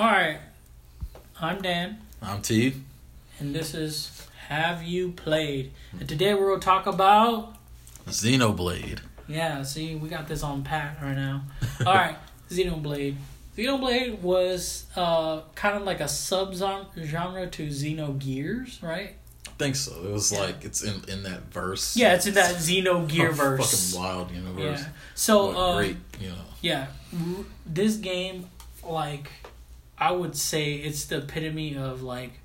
All right. I'm Dan, I'm Tee. and this is Have You Played? And today we're going to talk about. Xenoblade. Yeah, see, we got this on pat right now. All right, Xenoblade. Xenoblade was uh, kind of like a sub genre to Xenogears, right? I think so. It was Yeah. like it's in in that verse. Yeah, it's in that Xenogear verse. Fucking wild universe. Yeah. So, What um, great, you know. Yeah, this game, like, I would say it's the epitome of like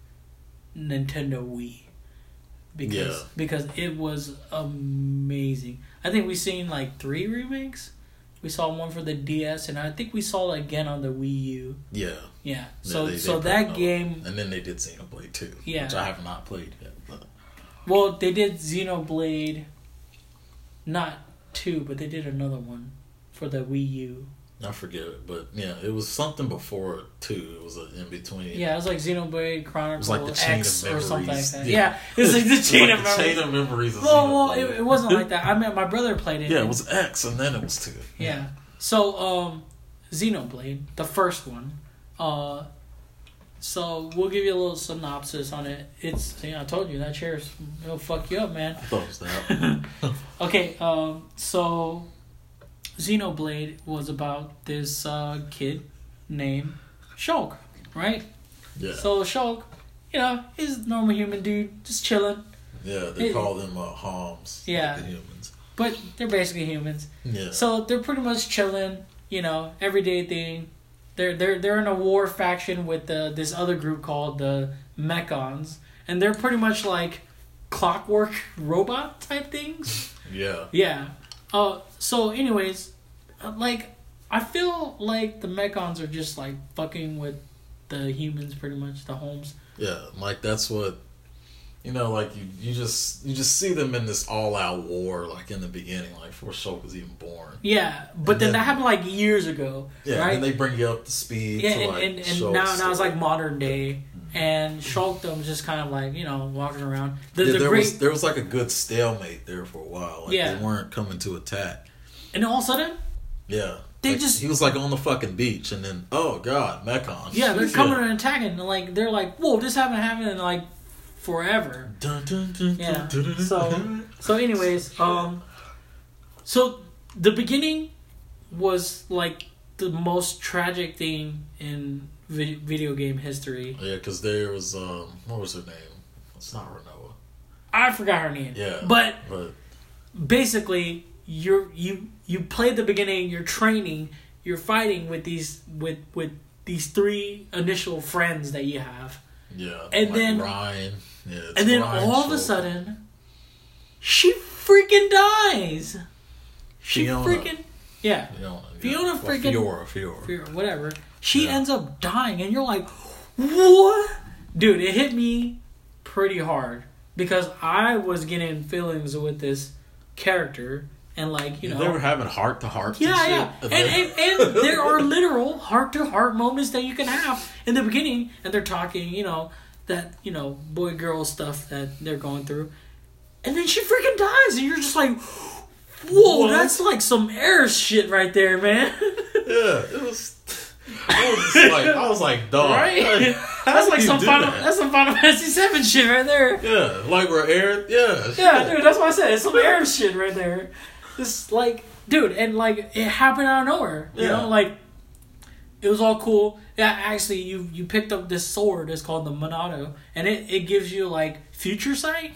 Nintendo Wii, because Yeah. because it was amazing. I think we've seen like three remakes. We saw one for the DS, and I think we saw it again on the Wii U. Yeah. Yeah, Yeah, so they- they so that another- game. And then they did Xenoblade too. Yeah. Which I have not played yet. But Well, they did Xenoblade, not two, but they did another one for the Wii U. I forget it. But yeah, it was something before two. It was a in between. Yeah, it was like Xenoblade Chronicles like the chain X of or something like memories. that. Yeah. Yeah, it was like the chain like of memories. Chain of memories. Of well, well, it, it wasn't like that. I mean, my brother played it. Yeah, it was X and then it was two. Yeah. So, um, Xenoblade, the first one. Uh, so we'll give you a little synopsis on it. It's, see, I told you that chair's it'll fuck you up, man. I thought it was that. Okay, um, so Xenoblade was about this uh, kid named Shulk, right? yeah. So Shulk, you know, he's a normal human dude, just chilling. yeah, they it- call them uh, Homs. like Yeah. the humans. But they're basically humans. Yeah. So they're pretty much chilling, you know, everyday thing. They're they're they're in a war faction with the this other group called the Mechons, and they're pretty much like clockwork robot type things. yeah. Yeah. Uh. So, anyways, uh, like I feel like the Mechons are just like fucking with the humans, pretty much the Homs. Yeah, like that's what you know. Like you, you just you just see them in this all-out war, like in the beginning, like before Shulk was even born. Yeah, but then, then- that happened like years ago, Yeah, right? and they bring you up to speed. Yeah, to, and, like, and, and Shulk's now now it's like modern day, and Shulkdom's just kind of like you know walking around. The, Yeah, the there great, was there was like a good stalemate there for a while. Like Yeah. they weren't coming to attack. And all of a sudden, Yeah, They Like, just- he was like on the fucking beach, and then oh god, Mechon. yeah, they're coming and attacking, and like they're like, whoa, this haven't happened in like forever. Dun, dun, dun, Yeah. So so anyways, um, so the beginning was like the most tragic thing in vi- video game history. yeah, because there was um, what was her name? It's not Renoa. I forgot her name. Yeah, But but basically you're you you play the beginning you're training you're fighting with these with with these three initial friends that you have yeah, And like then- Ryan. Yeah, and then all of a sudden she freaking dies she Fiona. freaking yeah Fiona, Fiona Or freaking- Fiora, Fiora. or whatever she Yeah. ends up dying and you're like what dude it hit me pretty hard because i was getting feelings with this character and like you know they were having heart to heart. Yeah, yeah. And, and, and there are literal heart to heart moments that you can have in the beginning, and they're talking, you know, that, you know, boy girl stuff that they're going through. And then she freaking dies, and you're just like, whoa, What? that's like some Aerith shit right there, man. yeah, it was. I was just like, I was like, dog. Right? like, that's like some Final, that? that's some Final Fantasy 7 shit right there. Yeah, like we're aired. Yeah, Yeah, shit. dude, that's what I said. It's some Aerith shit right there. It's like, dude, and like it happened out of nowhere. You Yeah. know, like it was all cool. Yeah, actually, you you picked up this sword. It's called the Monado, and it, it gives you like future sight.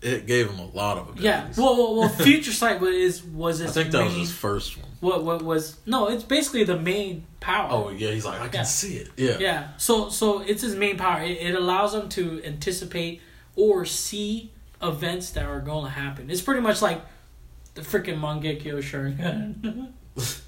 It gave him a lot of abilities. Yeah, well, well, well future sight was is was I its think that was his first one. what what was no. It's basically the main power. Oh yeah, he's like, I can Yeah. see it. Yeah, Yeah. So so it's his main power. It, it allows him to anticipate or see events that are going to happen. It's pretty much like the freaking Mangekyo Sharingan.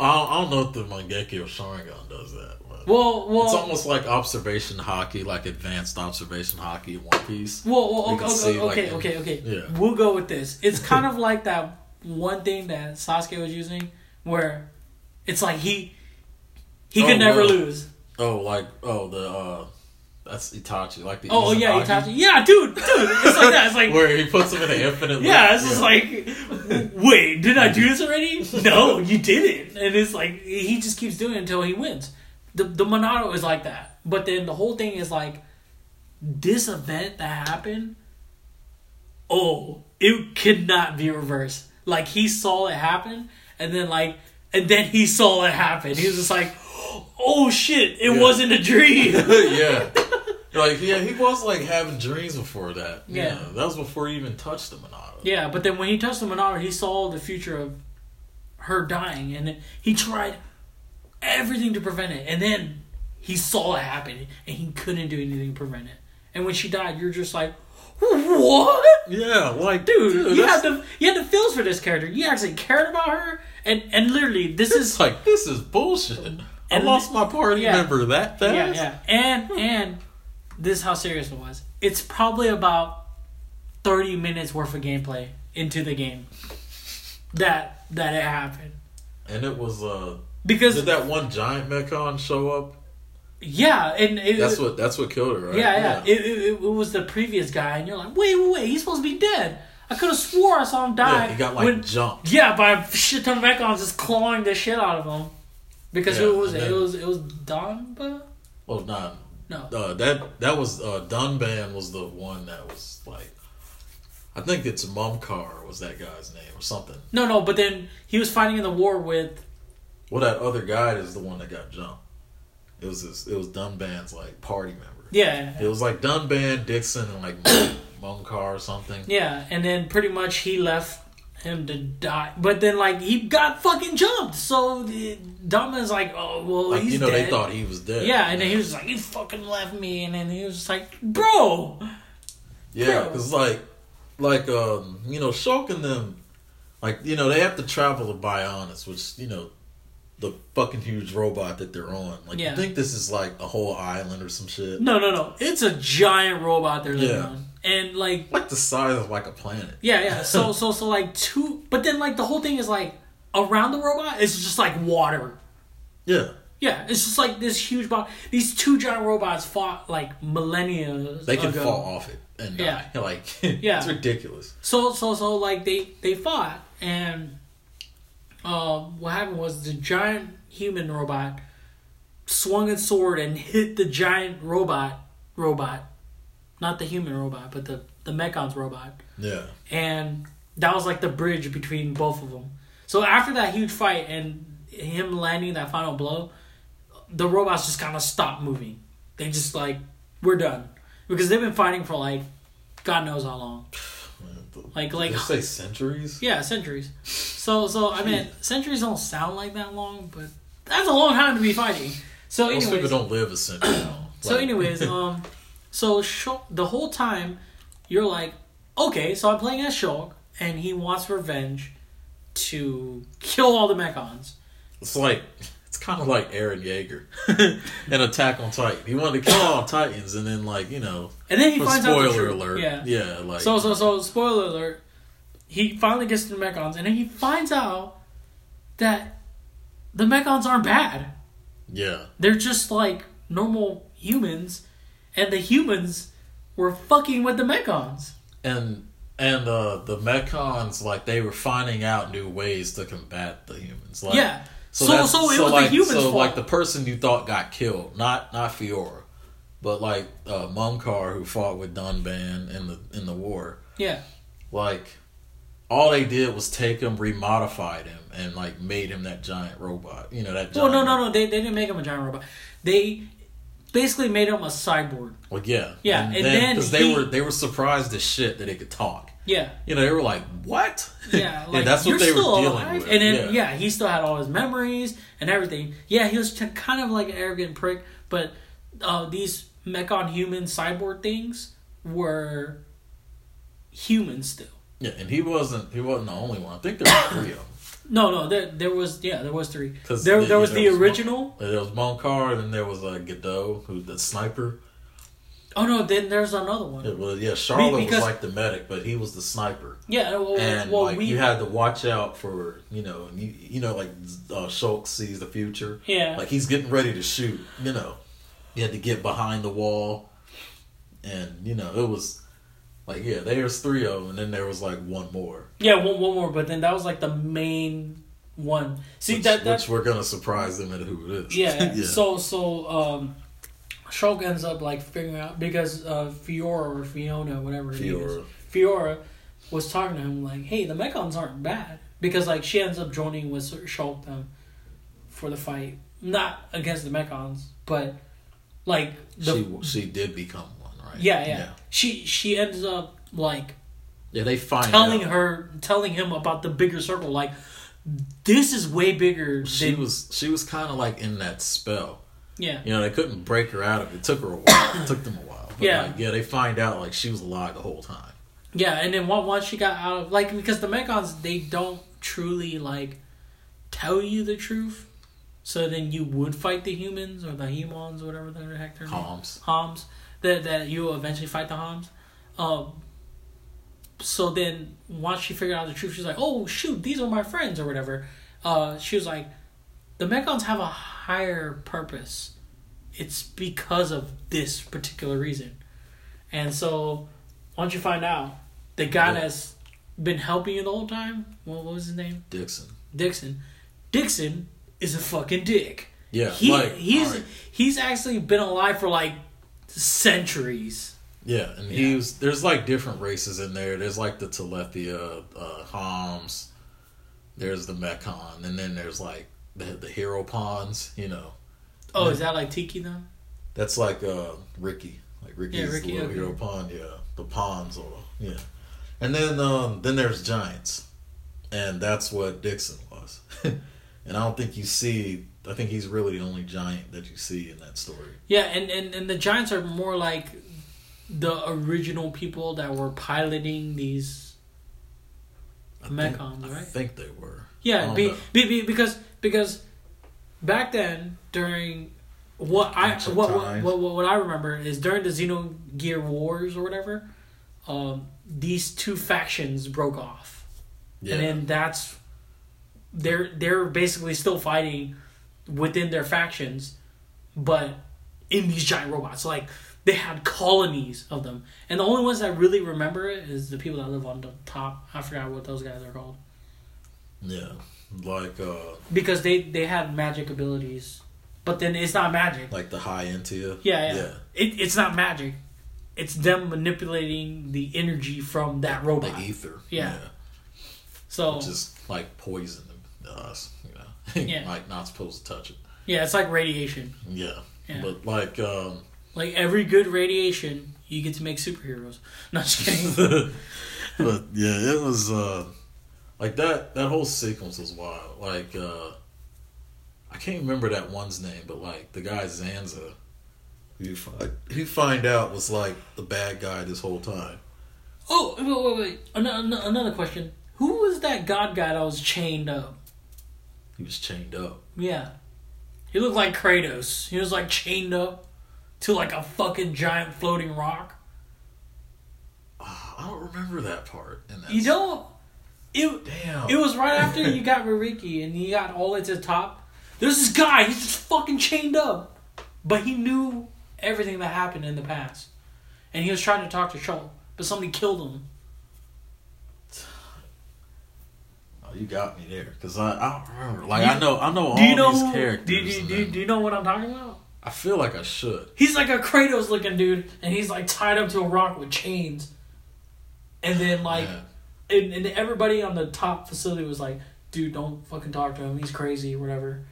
I don't, I don't know if the Mangekyo Sharingan does that. But well, well, it's almost like observation haki, like advanced observation haki in One Piece. well, well, you okay, see, okay, like, okay, okay, okay. yeah. We'll go with this. It's kind of like that one thing that Sasuke was using, where it's like he he could Oh, never well. lose. Oh, like oh the uh That's Itachi, like the Oh, oh yeah, Itachi. Yeah, dude, dude. It's like that. It's like where he puts him in an infinite. Yeah, it's just like, wait, did I do this already? No, you didn't. And it's like he just keeps doing it until he wins, the the Monado is like that, but then the whole thing is like this event that happened. Oh, it cannot be reversed. Like he saw it happen, and then like, and then he saw it happen. He was just like, "Oh shit! It Yeah. wasn't a dream." yeah. Like yeah, he was like having dreams before that. Yeah. Yeah, that was before he even touched the Monado. Yeah, but then when he touched the Monado, he saw the future of her dying, and he tried everything to prevent it. And then he saw it happen, and he couldn't do anything to prevent it. And when she died, you're just like, what? Yeah, like Dude, you that's- had the you had the feels for this character. You actually cared about her, and and literally, this It's is like this is bullshit. I lost my party yeah. member that fast. yeah, yeah, and and this is how serious it was. It's probably about thirty minutes worth of gameplay into the game that that it happened And it was uh because did that one giant Mechon show up? yeah, and it, That's what that's what killed her, right? yeah, yeah, It, it, it was the previous guy, and you're like, wait, wait, wait, he's supposed to be dead. I could have swore I saw him die. Yeah, he got like when- jumped. Yeah, by a shit ton of Mechons just clawing the shit out of him. Because Yeah, who was it? then- It was it was Dunban? Well, not No. uh, that that was uh, Dunban was the one that was like, I think it's Mumkar was that guy's name or something. No, no, but then he was fighting in the war with Well, that other guy is the one that got jumped. It was this, it was Dunban's like party member. yeah. It was like Dunban, Dickson, and like Mumkar or something. Yeah, and then pretty much he left him to die. But then like he got fucking jumped. So the Dunban's like, "Oh, well, Like he's you know, dead." they thought he was dead. Yeah, and then he was like, "You fucking left me," and then he was just like, "Bro, Yeah, because like, like um, you know, Shulk and them, like you know, they have to travel to Bionis, which you know, the fucking huge robot that they're on. Like, Yeah. you think this is like a whole island or some shit? no, no, no, it's a giant robot they're living Yeah. on, and like, Like the size of like a planet. yeah, yeah. So, so, so, like two, but then like the whole thing is like around the robot is just like water. Yeah, Yeah, it's just like this huge bot. These two giant robots fought like millennia. they can ago. fall off it and die. Yeah. Like, Yeah. it's ridiculous. So so so like they they fought and uh, what happened was the giant human robot swung its sword and hit the giant robot robot, not the human robot, but the the Mechon's robot, Yeah, and that was like the bridge between both of them. So after that huge fight and him landing that final blow, the robots just kind of stopped moving. They just like we're done because they've been fighting for like God knows how long. Like like say centuries. yeah, centuries. So so I mean centuries don't sound like that long, but that's a long time to be fighting. So Most people don't live a century. so anyways, um, so Shulk, the whole time you're like, okay, so I'm playing as Shulk, and he wants revenge to kill all the Mechons. It's like it's kind of like Eren Yeager in Attack on Titan. He wanted to kill all Titans, and then like you know, And then he finds out the spoiler truth. alert. Yeah. yeah, like So so so spoiler alert. He finally gets to the Mechons, and then he finds out that the Mechons aren't bad. yeah, They're just like normal humans, and the humans were fucking with the Mechons. and and uh the Mechons like they were finding out new ways to combat the humans. Like, yeah. So so, that's- it was like, the humans' So fault. like the person you thought got killed, not not Fiora, but like uh, Mumkar who fought with Dunban in the in the war. yeah. Like all they did was take him, remodified him, and like made him that giant robot. You know that. Well, no, no, no. They, they didn't make him a giant robot. They basically made him a cyborg. Like yeah, Yeah, and then because they were they were surprised as shit that it could talk. Yeah. You know, they were like, "What?" Yeah, like, that's what you're they were dealing alive. with. And then, yeah. he still had all his memories and everything. Yeah, he was t- kind of like an arrogant prick, but uh, these mechon human cyborg things were humans still. Yeah, and he wasn't he wasn't the only one. I think there were three of them. No, no, there, there was, yeah, there was three. 'Cause There, the- there was there the was original. There was Mumkar, and then there was uh, Gadolt, who's the sniper. Oh, no, then there's another one. It was yeah, Charlotte because- was like the medic, but he was the sniper. Yeah, well, and well like we, you had to watch out for you know you, you know like uh, Shulk sees the future. yeah. Like he's getting ready to shoot. You know, you had to get behind the wall, and you know it was like yeah, there's three of them, and then there was like one more. Yeah, one, one more, but then that was like the main one. See which, that that which we're gonna surprise them at who it is. yeah, So so um, Shulk ends up like figuring out because uh, Fiora or Fiona, whatever name is, Fiora. Fiora was talking to him like, "Hey, the Mechons aren't bad," because like she ends up joining with Shulk them for the fight, not against the Mechons, but like the she she did become right? yeah, yeah she she ends up like Yeah, they find telling out. her telling him about the bigger circle like this is way bigger She than was she was kind of like in that spell. yeah You know, they couldn't break her out of it. It took her a while. it took them a while. But Yeah. like, yeah, they find out like she was alive the whole time. Yeah, and then on- once she got out of like because the Mechons they don't truly like tell you the truth, so then you would fight the humans or the Hemons, whatever the heck they're called. Homs. Homs. That that you will eventually fight the Homs. Um. So then once she figured out the truth, she's like, "Oh shoot, these are my friends or whatever." Uh, she was like, "The Mechons have a higher purpose. It's because of this particular reason." And so once you find out, the guy Yeah. that's been helping you the whole time, what, what was his name? Dickson. Dickson. Dickson is a fucking dick. Yeah, He like he's alright. he's actually been alive for like centuries. Yeah, and he was. There's like different races in there. There's like the Telethia, uh, Homs. There's the Mechon, and then there's like the the Hero Pawns. You know, Oh, is that like Tiki though? that's like uh Riki, like Riki's Yeah, the Riki, little okay. Hero Pawn. Yeah, the pawns or yeah, and then um then there's Giants, and that's what Dickson was. and I don't think you see. I think he's really the only giant that you see in that story. Yeah, and, and, and the Giants are more like the original people that were piloting these I Mechons, think, I think they were. Yeah, be, be, be, because because back then during what I what, what, what what I remember is during the Xenogear Wars or whatever, um, these two factions broke off, Yeah. and then that's they're they're basically still fighting within their factions, but in these giant robots. Like they had colonies of them, and the only ones that really remember is the people that live on the top. I forgot what those guys are called Yeah, like uh, because they they had magic abilities, but then it's not magic. like the high Entia. Yeah, yeah. yeah. It, it's not magic. It's them manipulating the energy from that robot. The ether. Yeah. so Just like poison to us. Yeah. like not supposed to touch it. yeah, it's like radiation. Yeah, Yeah. but like um, Like every good radiation, you get to make superheroes. Not just kidding. but yeah, it was uh, like that. That whole sequence was wild. Like uh, I can't remember that one's name, but like the guy Zanza, who you find, who find out was like the bad guy this whole time. oh, wait, wait, wait. Another, another question. Who was that god guy that was chained up? He was chained up. Yeah. He looked like Kratos. He was like chained up to like a fucking giant floating rock. Ah, I don't remember that part. In that You don't. It, Damn. It was right after you got Rariki and you got all the way to the top. There's this guy, he's just fucking chained up. But he knew everything that happened in the past. And he was trying to talk to Shulk, but somebody killed him. Oh, you got me there because I, I don't remember. Like You- I know I know all you know these characters. Do, you- do, you- do you know what I'm talking about? I feel like I should. He's like a Kratos looking dude, and he's like tied up to a rock with chains. And then like Yeah. and, and everybody on the top facility was like, dude, don't fucking talk to him. He's crazy or whatever.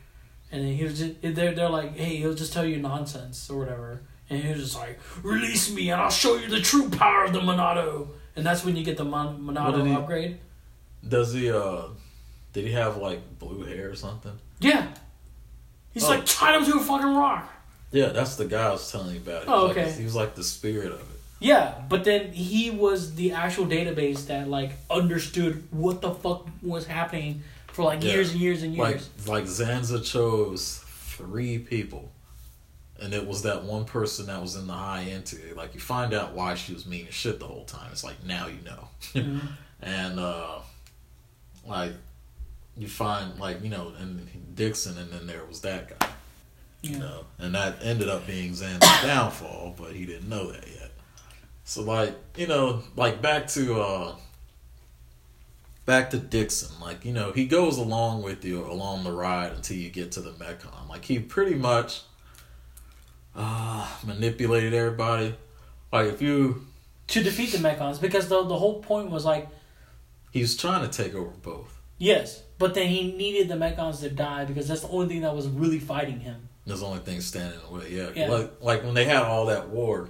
And then he was just, they're, they're like, hey, he'll just tell you nonsense or whatever. And he was just like, release me and I'll show you the true power of the Monado. And that's when you get the Mon- Monado upgrade. Does he? uh Did he have like blue hair or something? Yeah. He's Oh. like tied up to a fucking rock. Yeah, that's the guy I was telling you about. He Oh, was like- okay. he was like the spirit of it. Yeah, but then he was the actual database that like understood what the fuck was happening for like Yeah. years and years and years. like like Zanza chose three people, and it was that one person that was in the high Entia. Like you find out why she was mean as shit the whole time. It's like now you know. Mhm. and uh like you find like you know and Dickson and then there was that guy you Yeah. know and that ended up being Zan's downfall but he didn't know that yet so like you know like back to uh back to Dickson. Like you know, he goes along with you along the ride until you get to the Mechon. Like he pretty much uh, manipulated everybody. Like if you, to defeat the Mechons because the the whole point was like he was trying to take over both. yes, but then he needed the Mechons to die because that's the only thing that was really fighting him. That's the only thing standing in the way. Yeah, Yeah. like like when they had all that war,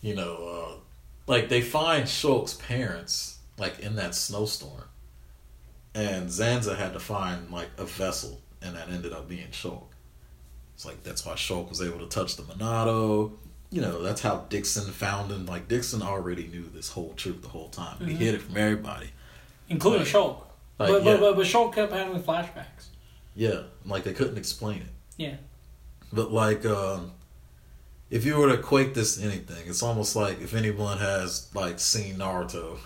you know, uh, like they find Shulk's parents like in that snowstorm, and Zanza had to find like a vessel, and that ended up being Shulk. It's like that's why Shulk was able to touch the Monado. You know, that's how Dickson found him. Like Dickson already knew this whole truth the whole time. He Mhm. hid it from everybody. Including Like- Shulk. Like, but, yeah, but, but but Shulk kept having flashbacks. yeah, like they couldn't explain it. Yeah. But like, um, if you were to equate this to anything, it's almost like if anyone has like seen Naruto,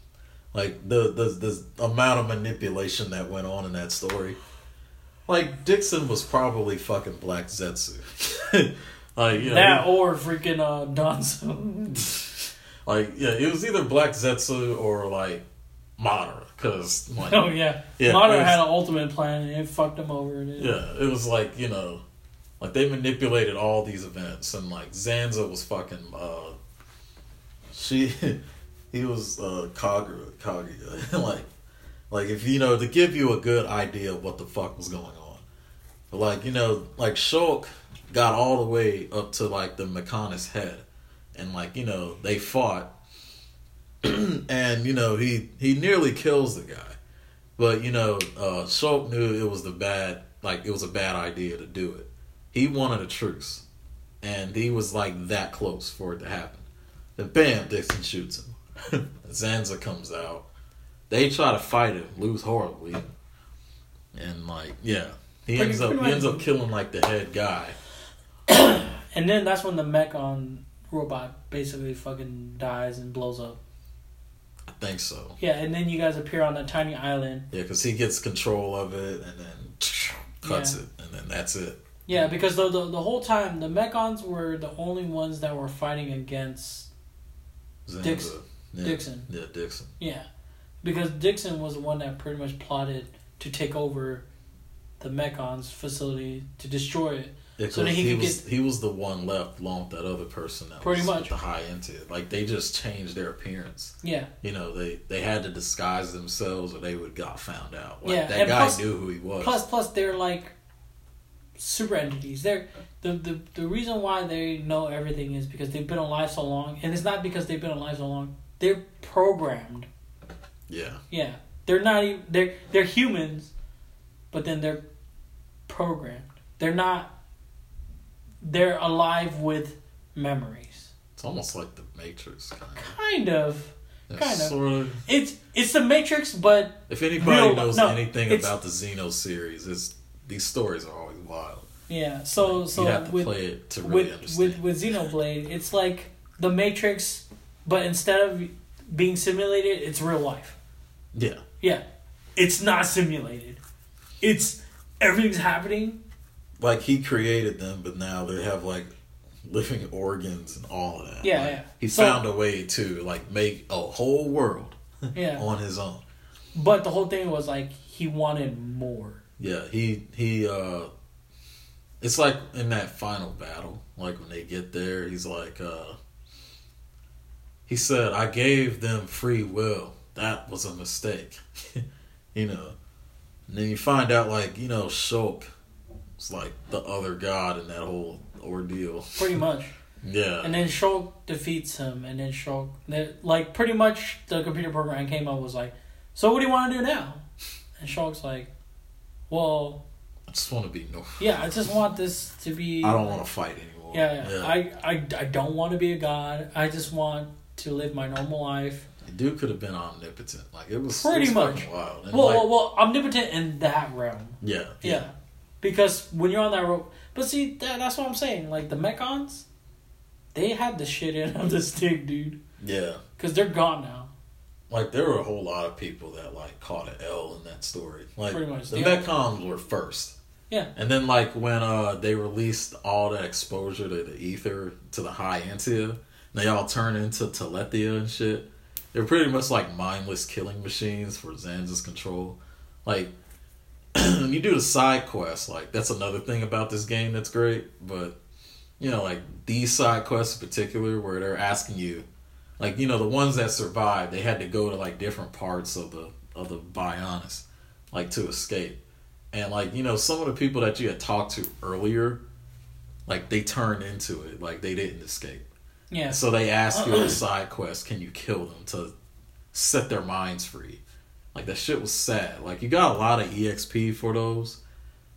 like the the the amount of manipulation that went on in that story. Like Dickson was probably fucking Black Zetsu. like you know, That or freaking uh, Danzo. like yeah, it was either Black Zetsu or like Madara, because like oh yeah, Yeah, Madara had an ultimate plan and it fucked him over. It, Yeah, it was like you know, like they manipulated all these events, and like Zanza was fucking. uh She, he was uh Kaguya, Kaguya, like, like if you know to give you a good idea of what the fuck was going on, but like you know, like Shulk got all the way up to like the Mechonis head, and like you know they fought, and you know he he nearly kills the guy. But you know, uh, Shulk knew it was the bad, like it was a bad idea to do it. He wanted a truce, and he was like that close for it to happen. Then, bam, Dickson shoots him. Zanza comes out. They try to fight him, lose horribly, and like, yeah, he ends up he ends up killing like the head guy. And then that's when the Mechon robot basically fucking dies and blows up. Think so. Yeah, and then you guys appear on that tiny island. Yeah, because he gets control of it and then cuts Yeah. it, and then that's it. Yeah, because the, the the whole time the Mechons were the only ones that were fighting against Zanza. Dix- yeah. Dickson. Yeah, Dickson. Yeah, because Dickson was the one that pretty much plotted to take over the Mechons facility to destroy it. Yeah, So 'cause he he, was he was the one left along with that other person that Pretty was much. the high Entia. Like they just changed their appearance. Yeah, You know, they they had to disguise themselves or they would got found out. Like Yeah, that and guy plus- knew who he was. Plus, plus, they're like super entities. They're the, the the reason why they know everything is because they've been alive so long, and it's not because they've been alive so long. They're programmed. yeah. Yeah, they're not even they're they're humans, but then they're programmed. They're not. They're alive with memories. It's almost like the Matrix kind of. Kind of. Kind of. Sort of. It's it's the Matrix, but If anybody Real- knows no, anything about the Xeno series, it's these stories are always wild. yeah. So Like, so you have to with play it to really with understand. with with Xenoblade, it's like the Matrix, but instead of being simulated, it's real life. yeah. Yeah, it's not simulated. It's everything's happening. Like he created them, but now they have like living organs and all of that. Yeah, Like, yeah. He So- found a way to like make a whole world Yeah, on his own. but the whole thing was like he wanted more. Yeah, he he uh it's like in that final battle, like when they get there, he's like uh he said, I gave them free will. That was a mistake. you know. And then you find out like, you know, Shulk was like the other god in that whole ordeal. Pretty much. Yeah. And then Shulk defeats him, and then Shulk, like pretty much the computer program came up was like, "So what do you want to do now?" And Shulk's like, "Well, I just want to be no yeah, I just want this to be. I don't want to fight anymore. Yeah, yeah. I, I, I don't want to be a god. I just want to live my normal life. The dude could have been omnipotent. Like it was Pretty it was much. wild. And Well, like, well, well, omnipotent in that realm. yeah, Yeah. Because when you're on that road, but see, that, that's what I'm saying. Like the Mechons, they had the shit in of the stick, dude. yeah. Because they're gone now. Like there were a whole lot of people that like caught an L in that story. Like Pretty much, the yeah. Mechons were first. Yeah. And then like when uh they released all that exposure to the ether to the high Entia, they all turned into Telethia and shit. they're pretty much like mindless killing machines for Zanza's control. Like when you do the side quests, like that's another thing about this game that's great. But you know, like these side quests in particular, where they're asking you, like you know, the ones that survived, they had to go to like different parts of the of the Bionis, like to escape. And like you know, some of the people that you had talked to earlier, like they turned into it, like they didn't escape. Yeah. So they ask you a side quest, can you kill them to set their minds free? Like that shit was sad. Like you got a lot of EXP for those,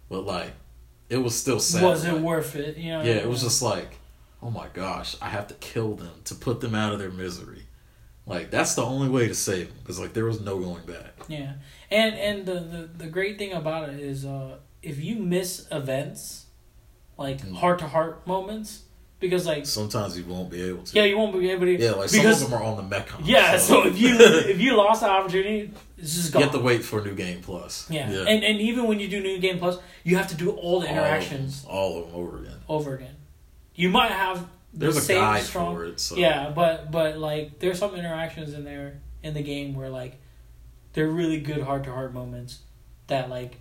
but like it was still sad. was it like, worth it? You know. yeah, it was just like, oh my gosh, I have to kill them to put them out of their misery. Like that's the only way to save them because like there was no going back. Yeah, and and the the, the great thing about it is, uh, if you miss events, like heart to heart moments, because like Sometimes you won't be able to. yeah, you won't be able to. Yeah, like because some of them are on the Mechon. yeah. So if you if you lost the opportunity, it's just you gone. have to wait for New Game Plus. yeah. and and even when you do new game plus, you have to do all the interactions all of them over again. over again. You might have the There's a same guide strong. for it. So. Yeah, but but like there's some interactions in there in the game where like they're really good heart to heart moments that like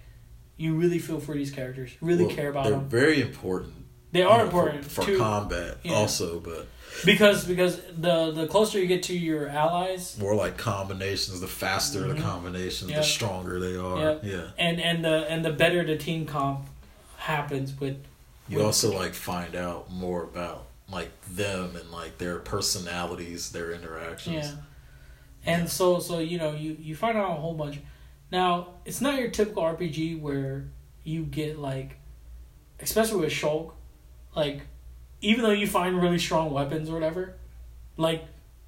you really feel for these characters, really Well, care about They're them. very important. They you are know, important for, for too, combat Yeah. also, but because because the the closer you get to your allies more like combinations. The faster Mhm. the combinations, Yeah. the stronger they are. Yeah. and and the and the better the team comp happens with You with- also like find out more about like them and like their personalities, their interactions. Yeah. And Yeah. so so you know, you you find out a whole bunch. Now, it's not your typical RPG where you get like especially with Shulk, like even though you find really strong weapons or whatever, like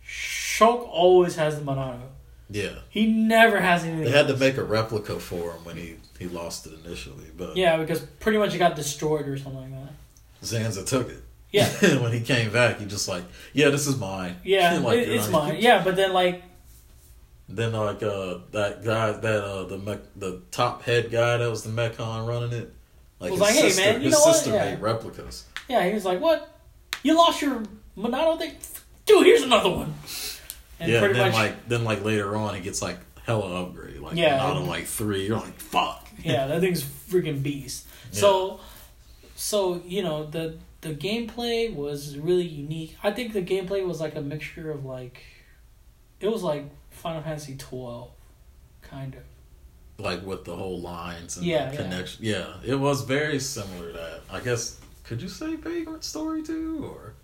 Shulk always has the Monado. Yeah. He never has anything. They had to make a replica for him when he he lost it initially, but Yeah, because pretty much it got destroyed or something like that. Zanza took it. Yeah. when he came back, he just like, yeah, this is mine. Yeah, Like, it, it's mine. Yeah, but then like Then like uh that guy that uh the mech, the top head guy that was the Mechon running it, like Was his like, "Hey, sister, man, you his know what? sister Yeah. made replicas. Yeah, he was like, "What? You lost your Monado thing? Dude, here's another one." And yeah, pretty then much, like then like later on, he gets like hella upgrade, like Yeah. on like three. You're like fuck. yeah, that thing's freaking beast. So, so you know the the gameplay was really unique. I think the gameplay was like a mixture of like, it was like Final Fantasy twelve, kind of. Like with the whole lines and Yeah, the yeah. connection. Yeah. it was very similar to that. I guess could you say Vagrant Story too or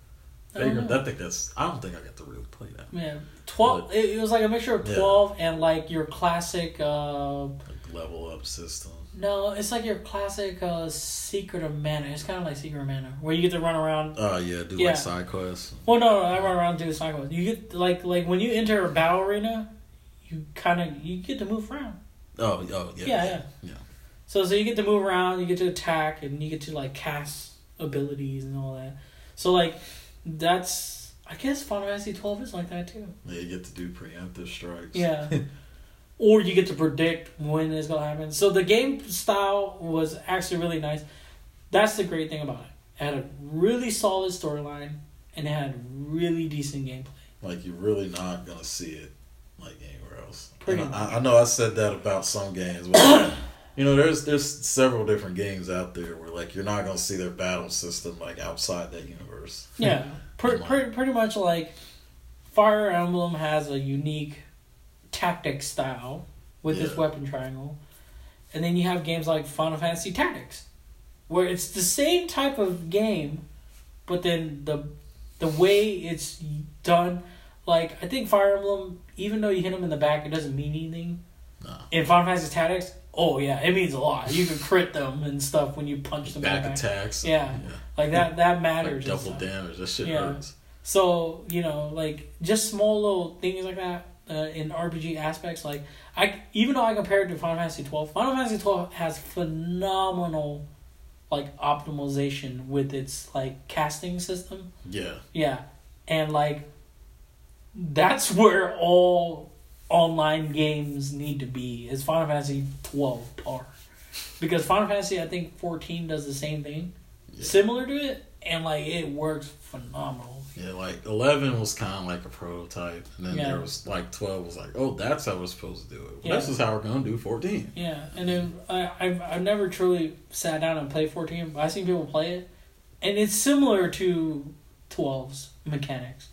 Vagrant? know. I think that's. I don't think I got to really play that. Yeah, twelve. It, it was like a mixture of Yeah. twelve and like your classic. uh Like level up system. No, it's like your classic uh Secret of Mana. It's kind of like Secret of Mana, where you get to run around Oh yeah, do Yeah. like side quests. Well, no, no, I run around and do the cycles. You get like like when you enter a battle arena, you kind of you get to move around. Oh, oh yeah, Yeah, yeah. yeah. So so you get to move around, you get to attack, and you get to like cast abilities and all that. So like that's I guess Final Fantasy twelve is like that too. Yeah, you get to do preemptive strikes. Yeah. or you get to predict when it's gonna happen. So the game style was actually really nice. That's the great thing about it. It had a really solid storyline and it had really decent gameplay. like you're really not gonna see it like anywhere Pretty And. I, I know I said that about some games, but you know, there's there's several different games out there where like you're not gonna see their battle system like outside that universe. Yeah, on. pre- pretty much like Fire Emblem has a unique tactic style with this weapon triangle, and then you have games like Final Fantasy Tactics, where it's the same type of game, but then the the way it's done, like I think Fire Emblem, even though you hit them in the back, it doesn't mean anything. No. In Final Fantasy Tactics, oh yeah, it means a lot. You can crit them and stuff when you punch them Back back. attacks. Yeah. Like that that matters. and double damage. That shit Yeah. hurts. So you know, like just small little things like that uh, in RPG aspects. Like I, even though I compared it to Final Fantasy twelve, Final Fantasy twelve has phenomenal like optimization with its like casting system. Yeah. Yeah, and like that's where all online games need to be. Is Final Fantasy twelve par, because Final Fantasy I think fourteen does the same thing, Yeah. similar to it, and like it works phenomenal. Yeah, like eleven was kind of like a prototype, and then Yeah. there was like twelve was like, oh, that's how we're supposed to do it. Well, Yeah. This is how we're gonna do fourteen. Yeah, and then I I've, I've never truly sat down and played fourteen, but I've seen people play it, and it's similar to 12's mechanics,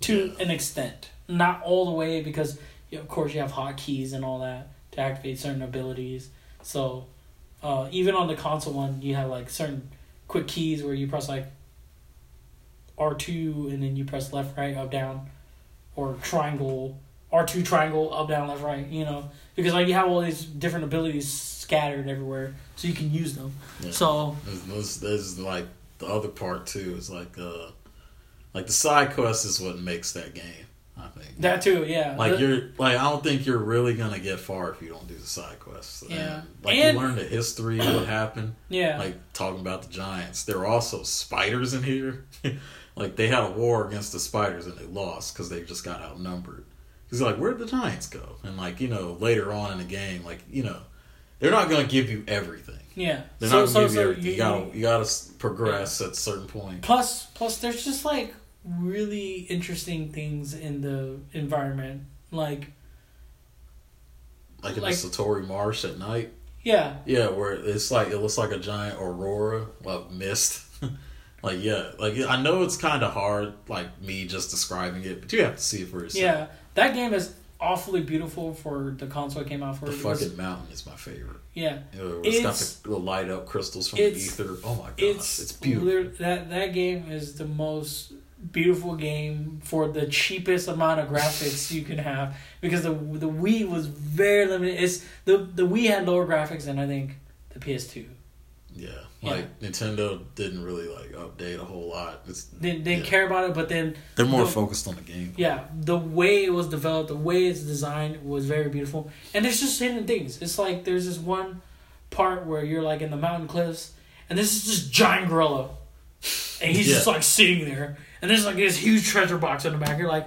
to an extent, not all the way because you of course you have hotkeys and all that to activate certain abilities. So, uh, even on the console one, you have like certain quick keys where you press like R two and then you press left, right, up, down, or triangle R two triangle up, down, left, right. You know, because like you have all these different abilities scattered everywhere, so you can use them. Yeah. So There's, there's, there's like the other part too. Is like uh, like the side quest is what makes that game. I think. that too, yeah. like The- you're like I don't think you're really gonna get far if you don't do the side quests. Yeah. And, like And- you learn the history of what happened. yeah, Like talking about the giants, there were also spiders in here. like they had a war against the spiders and they lost because they just got outnumbered. He's like, where'd the giants go? And like you know later on in the game, like you know, they're not gonna give you everything. Yeah. They're so not so gonna give so you everything. You, you, gotta you gotta progress at a certain point. plus plus there's just like really interesting things in the environment, like Like in like- the Satori Marsh at night. yeah, Yeah, where it's like it looks like a giant aurora of mist. like yeah, like I know it's kind of hard, like me just describing it, but you have to see it for yourself. yeah. That game is awfully beautiful for the console it came out for. The fucking mountain is my favorite. Yeah, You know, it's got It's- the, the light up crystals from the ether. Oh my gosh, it's it's, beautiful. that that game is the most beautiful game for the cheapest amount of graphics you can have because the the Wii was very limited. It's the the Wii had lower graphics than I think the PS2. yeah, Yeah. like Nintendo didn't really like update a whole lot. It's They they didn't Yeah. care about it, but then they're more the- focused on the game. yeah, the way it was developed, the way it's designed was very beautiful. And there's just hidden things. It's like there's this one part where you're like in the mountain cliffs, and this is this giant gorilla, and he's just like sitting there, and there's like this huge treasure box in the back. You're like,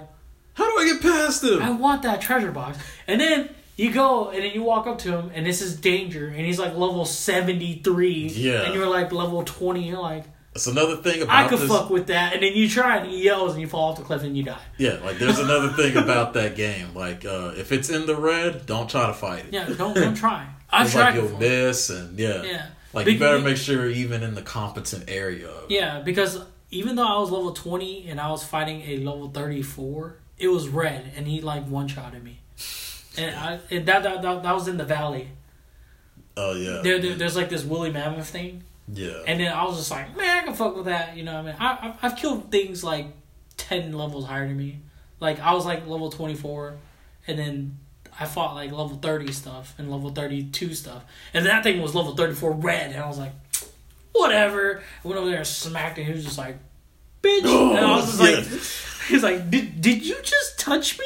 How do I get past him? I want that treasure box. And then you go and then you walk up to him, and this is danger, and he's like level seventy three, Yeah. and you're like level twenty. You're like, That's another thing about I could this. fuck with that, and then you try and he yells, and you fall off the cliff, and you die. Yeah, like there's another thing about that game. Like uh, if it's in the red, don't try to fight it. Yeah, don't don't try. I've It's like tried you'll miss and yeah. Yeah. Like Be- you better make sure you're even in the competent area. Yeah, because even though I was level 20 and I was fighting a level 34, it was red and he like one shot at me. And, I, and that, that, that, that was in the valley. Oh yeah. There, there, there's like this woolly mammoth thing. yeah. And then I was just like, man, I can fuck with that. You know what I mean? I, I, I've killed things like 10 levels higher than me. Like, I was like level 24, and then I fought like level 30 stuff and level 32 stuff. And that thing was level 34 red, and I was like, whatever. I went over there and smacked it. He was just like, bitch. and I was just Yeah. like, he was like, did, did you just touch me?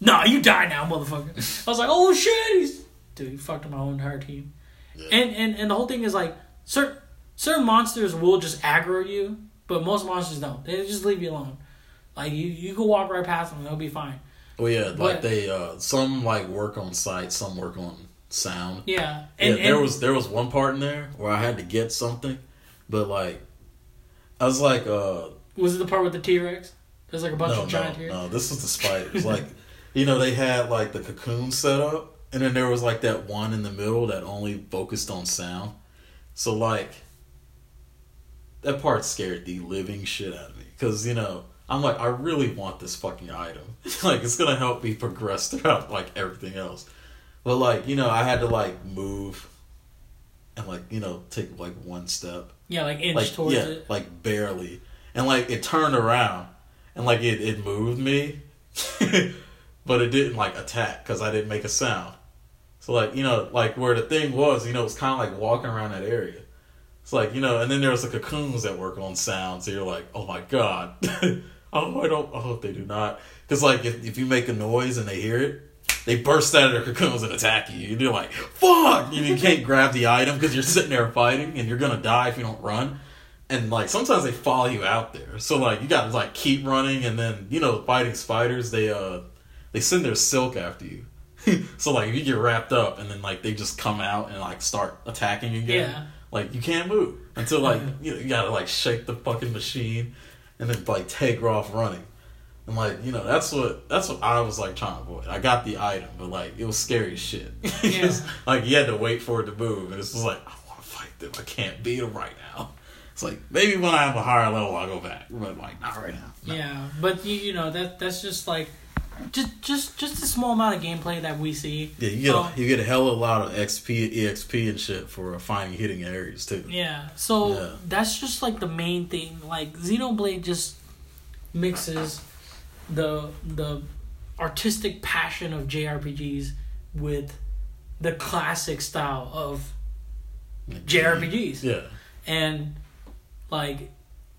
Nah, you die now, motherfucker. I was like, oh shit. He's, dude, he fucked up my whole entire team. Yeah. And, and and the whole thing is like certain certain monsters will just aggro you, but most monsters don't. They just leave you alone. Like you, you can walk right past them, they'll be fine. well, yeah. but- Like they, uh, some like work on sight, some work on sound. Yeah, and, yeah, there and- was there was one part in there where I had to get something, but like, I was like, uh, was it the part with the T Rex? There's like a bunch no, of giant no, here. no. This was the spiders. like, you know, they had like the cocoon set up, and then there was like that one in the middle that only focused on sound. So like, that part scared the living shit out of me because you know I'm like I really want this fucking item. like it's gonna help me progress throughout like everything else. But like you know I had to like move and like you know take like one step Yeah, like inch like towards yeah, it. like barely, and like it turned around, and like it it moved me, but it didn't like attack because I didn't make a sound. So like you know like where the thing was, you know, it was kind of like walking around that area. It's like you know, and then there's the cocoons that work on sound. So you're like, oh my god, oh I don't, I hope they do not, because like if if you make a noise and they hear it. They burst out of their cocoons and attack you. You're like, fuck! You can't grab the item because you're sitting there fighting and you're gonna die if you don't run and like sometimes they follow you out there so like you gotta like keep running and then you know fighting spiders they uh they send their silk after you so like if you get wrapped up and then like they just come out and like start attacking again Yeah. like you can't move until like you, know, you gotta like shake the fucking machine, and then like take off running. And like you know that's what that's what I was like trying to avoid. I got the item, but like it was scary as shit. Yeah. like you had to wait for it to move, and it's just like I want to fight them. I can't beat them right now. It's like maybe when I have a higher level, I'll go back, but like not right now. No. Yeah, but you you know that that's just like just just just a small amount of gameplay that we see. Yeah, you get Um, a, you get a hell of a lot of XP, EXP, and shit for finding hitting areas too. Yeah, so Yeah. that's just like the main thing. Like Xenoblade just mixes the the artistic passion of JRPGs with the classic style of JRPGs, Yeah, and like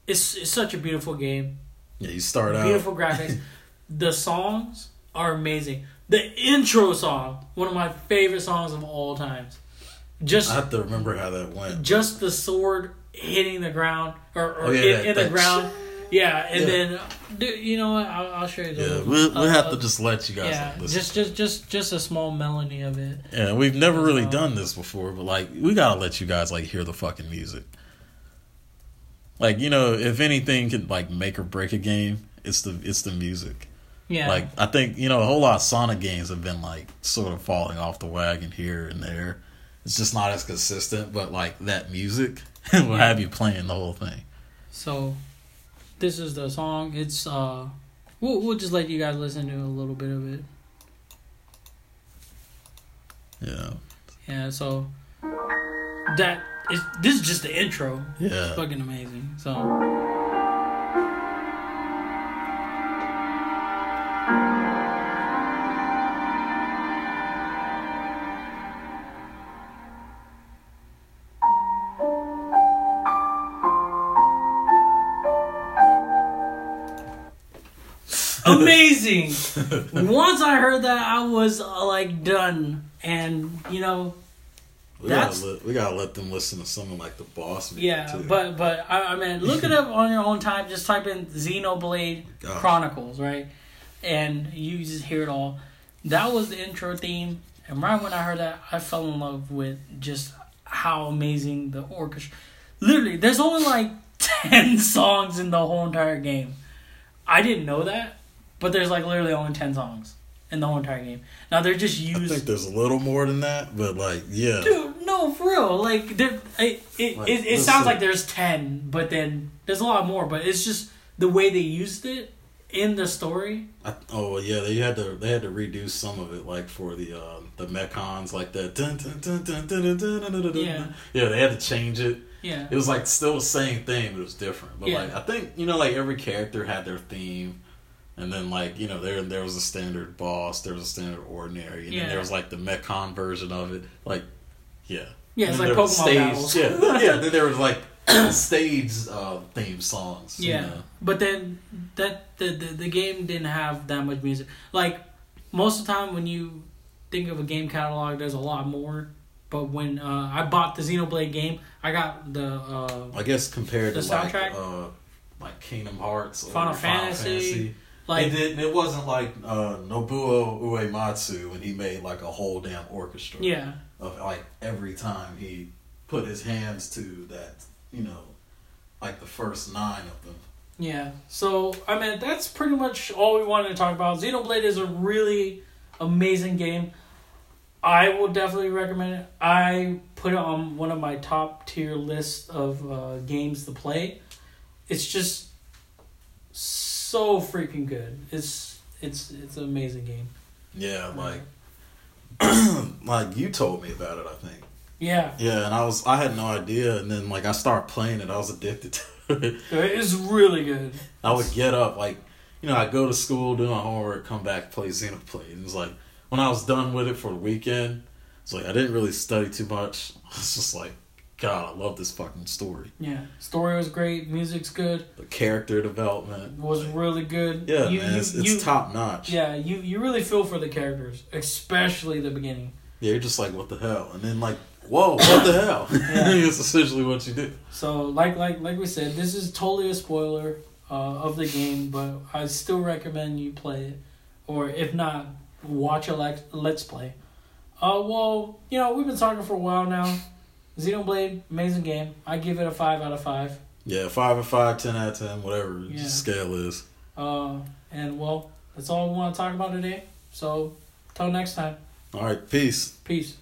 it's it's such a beautiful game. yeah. You start out. Beautiful graphics. the songs are amazing. The intro song, one of my favorite songs of all times. Just I have to remember how that went. just the sword hitting the ground or, or Oh, yeah, in, that- in the ground. Yeah, and Yeah. then dude, you know what? I'll, I'll show you. the Yeah, we'll, we'll uh, have to just let you guys yeah, listen. just just just just a small melody of it. yeah, we've never really Uh, done this before, but like we gotta let you guys like hear the fucking music. Like you know, if anything could like make or break a game, it's the it's the music. Yeah, Like I think you know a whole lot of Sonic games have been like sort of falling off the wagon here and there. It's just not as consistent, but like that music will have you playing the whole thing. so this is the song. It's uh, we'll we'll just let you guys listen to a little bit of it. Yeah, Yeah, so that is this is just the intro. yeah. It's Fucking amazing. So. Amazing. Once I heard that, I was uh, like done, and you know, We That's- gotta, let, we gotta let them listen to something like the boss Yeah, too. but but I, I mean, look it up on your own time. Just type in Xenoblade Gosh. Chronicles, right, and you just hear it all. That was the intro theme, and right when I heard that, I fell in love with just how amazing the orchestra. Literally, there's only like ten songs in the whole entire game. I didn't know that, but there's like literally only ten songs in the whole entire game. Now they're just used. I think there's a little more than that, but like yeah, Dude, no, for real. Like, there, it, it, Like, it, it sounds see. like there's 10, but then there's a lot more. But it's just the way they used it in the story. I, oh yeah, they had to they had to redo some of it, like for the uh, the Mechons, like that. Dun, dun, dun, dun, dun, dun, dun, dun, dun, dun. Yeah. yeah, they had to change it. Yeah. It was like still the same thing, but it was different. But Yeah. like I think you know, like every character had their theme, and then like you know there there was a standard boss, there was a standard ordinary, and Yeah. then there was like the Mechon version of it. Like yeah, Yeah, it's like there was Pokemon stage, battles. Yeah, yeah. Then there was like stage uh, theme songs. you Yeah. know. But then that the, the, the game didn't have that much music. Like, most of the time when you think of a game catalog, there's a lot more. But when uh, I bought the Xenoblade game, I got the. Uh, I guess compared The to like soundtrack? uh, like Kingdom Hearts or Final Fantasy, like, it. It wasn't like uh, Nobuo Uematsu when he made like a whole damn orchestra. yeah. Of like every time he put his hands to that, you know, like the first nine of them. Yeah. So I mean that's pretty much all we wanted to talk about. Xenoblade is a really amazing game. I will definitely recommend it. I put it on one of my top tier lists of uh, games to play. It's just so freaking good. It's it's it's an amazing game. Yeah, like like you told me about it. I think. Yeah, Yeah, and I was I had no idea, and then like I started playing it, I was addicted to it. it's really good. I would get up like, you know, I go to school, do my homework, come back, play Xenoblade. And it was like when I was done with it for the weekend, it's like I didn't really study too much. I was just like, God, I love this fucking story. Yeah, story was great. Music's good. The character development Was really good. Yeah, You- man, you- it's, it's top notch. Yeah, you you really feel for the characters, especially the beginning. Yeah, you're just like, what the hell? And then like, whoa, what the hell? Yeah. it's essentially what you do. So, like like like we said, this is totally a spoiler uh, of the game, but I still recommend you play it, or if not, watch a let- let's play. Uh, well, you know we've been talking for a while now. Xenoblade, amazing game. I give it a five out of five. Yeah, five and five, ten out of ten, whatever Yeah. the scale is. Uh, and well, that's all we want to talk about today. So, till next time, All right, peace. peace.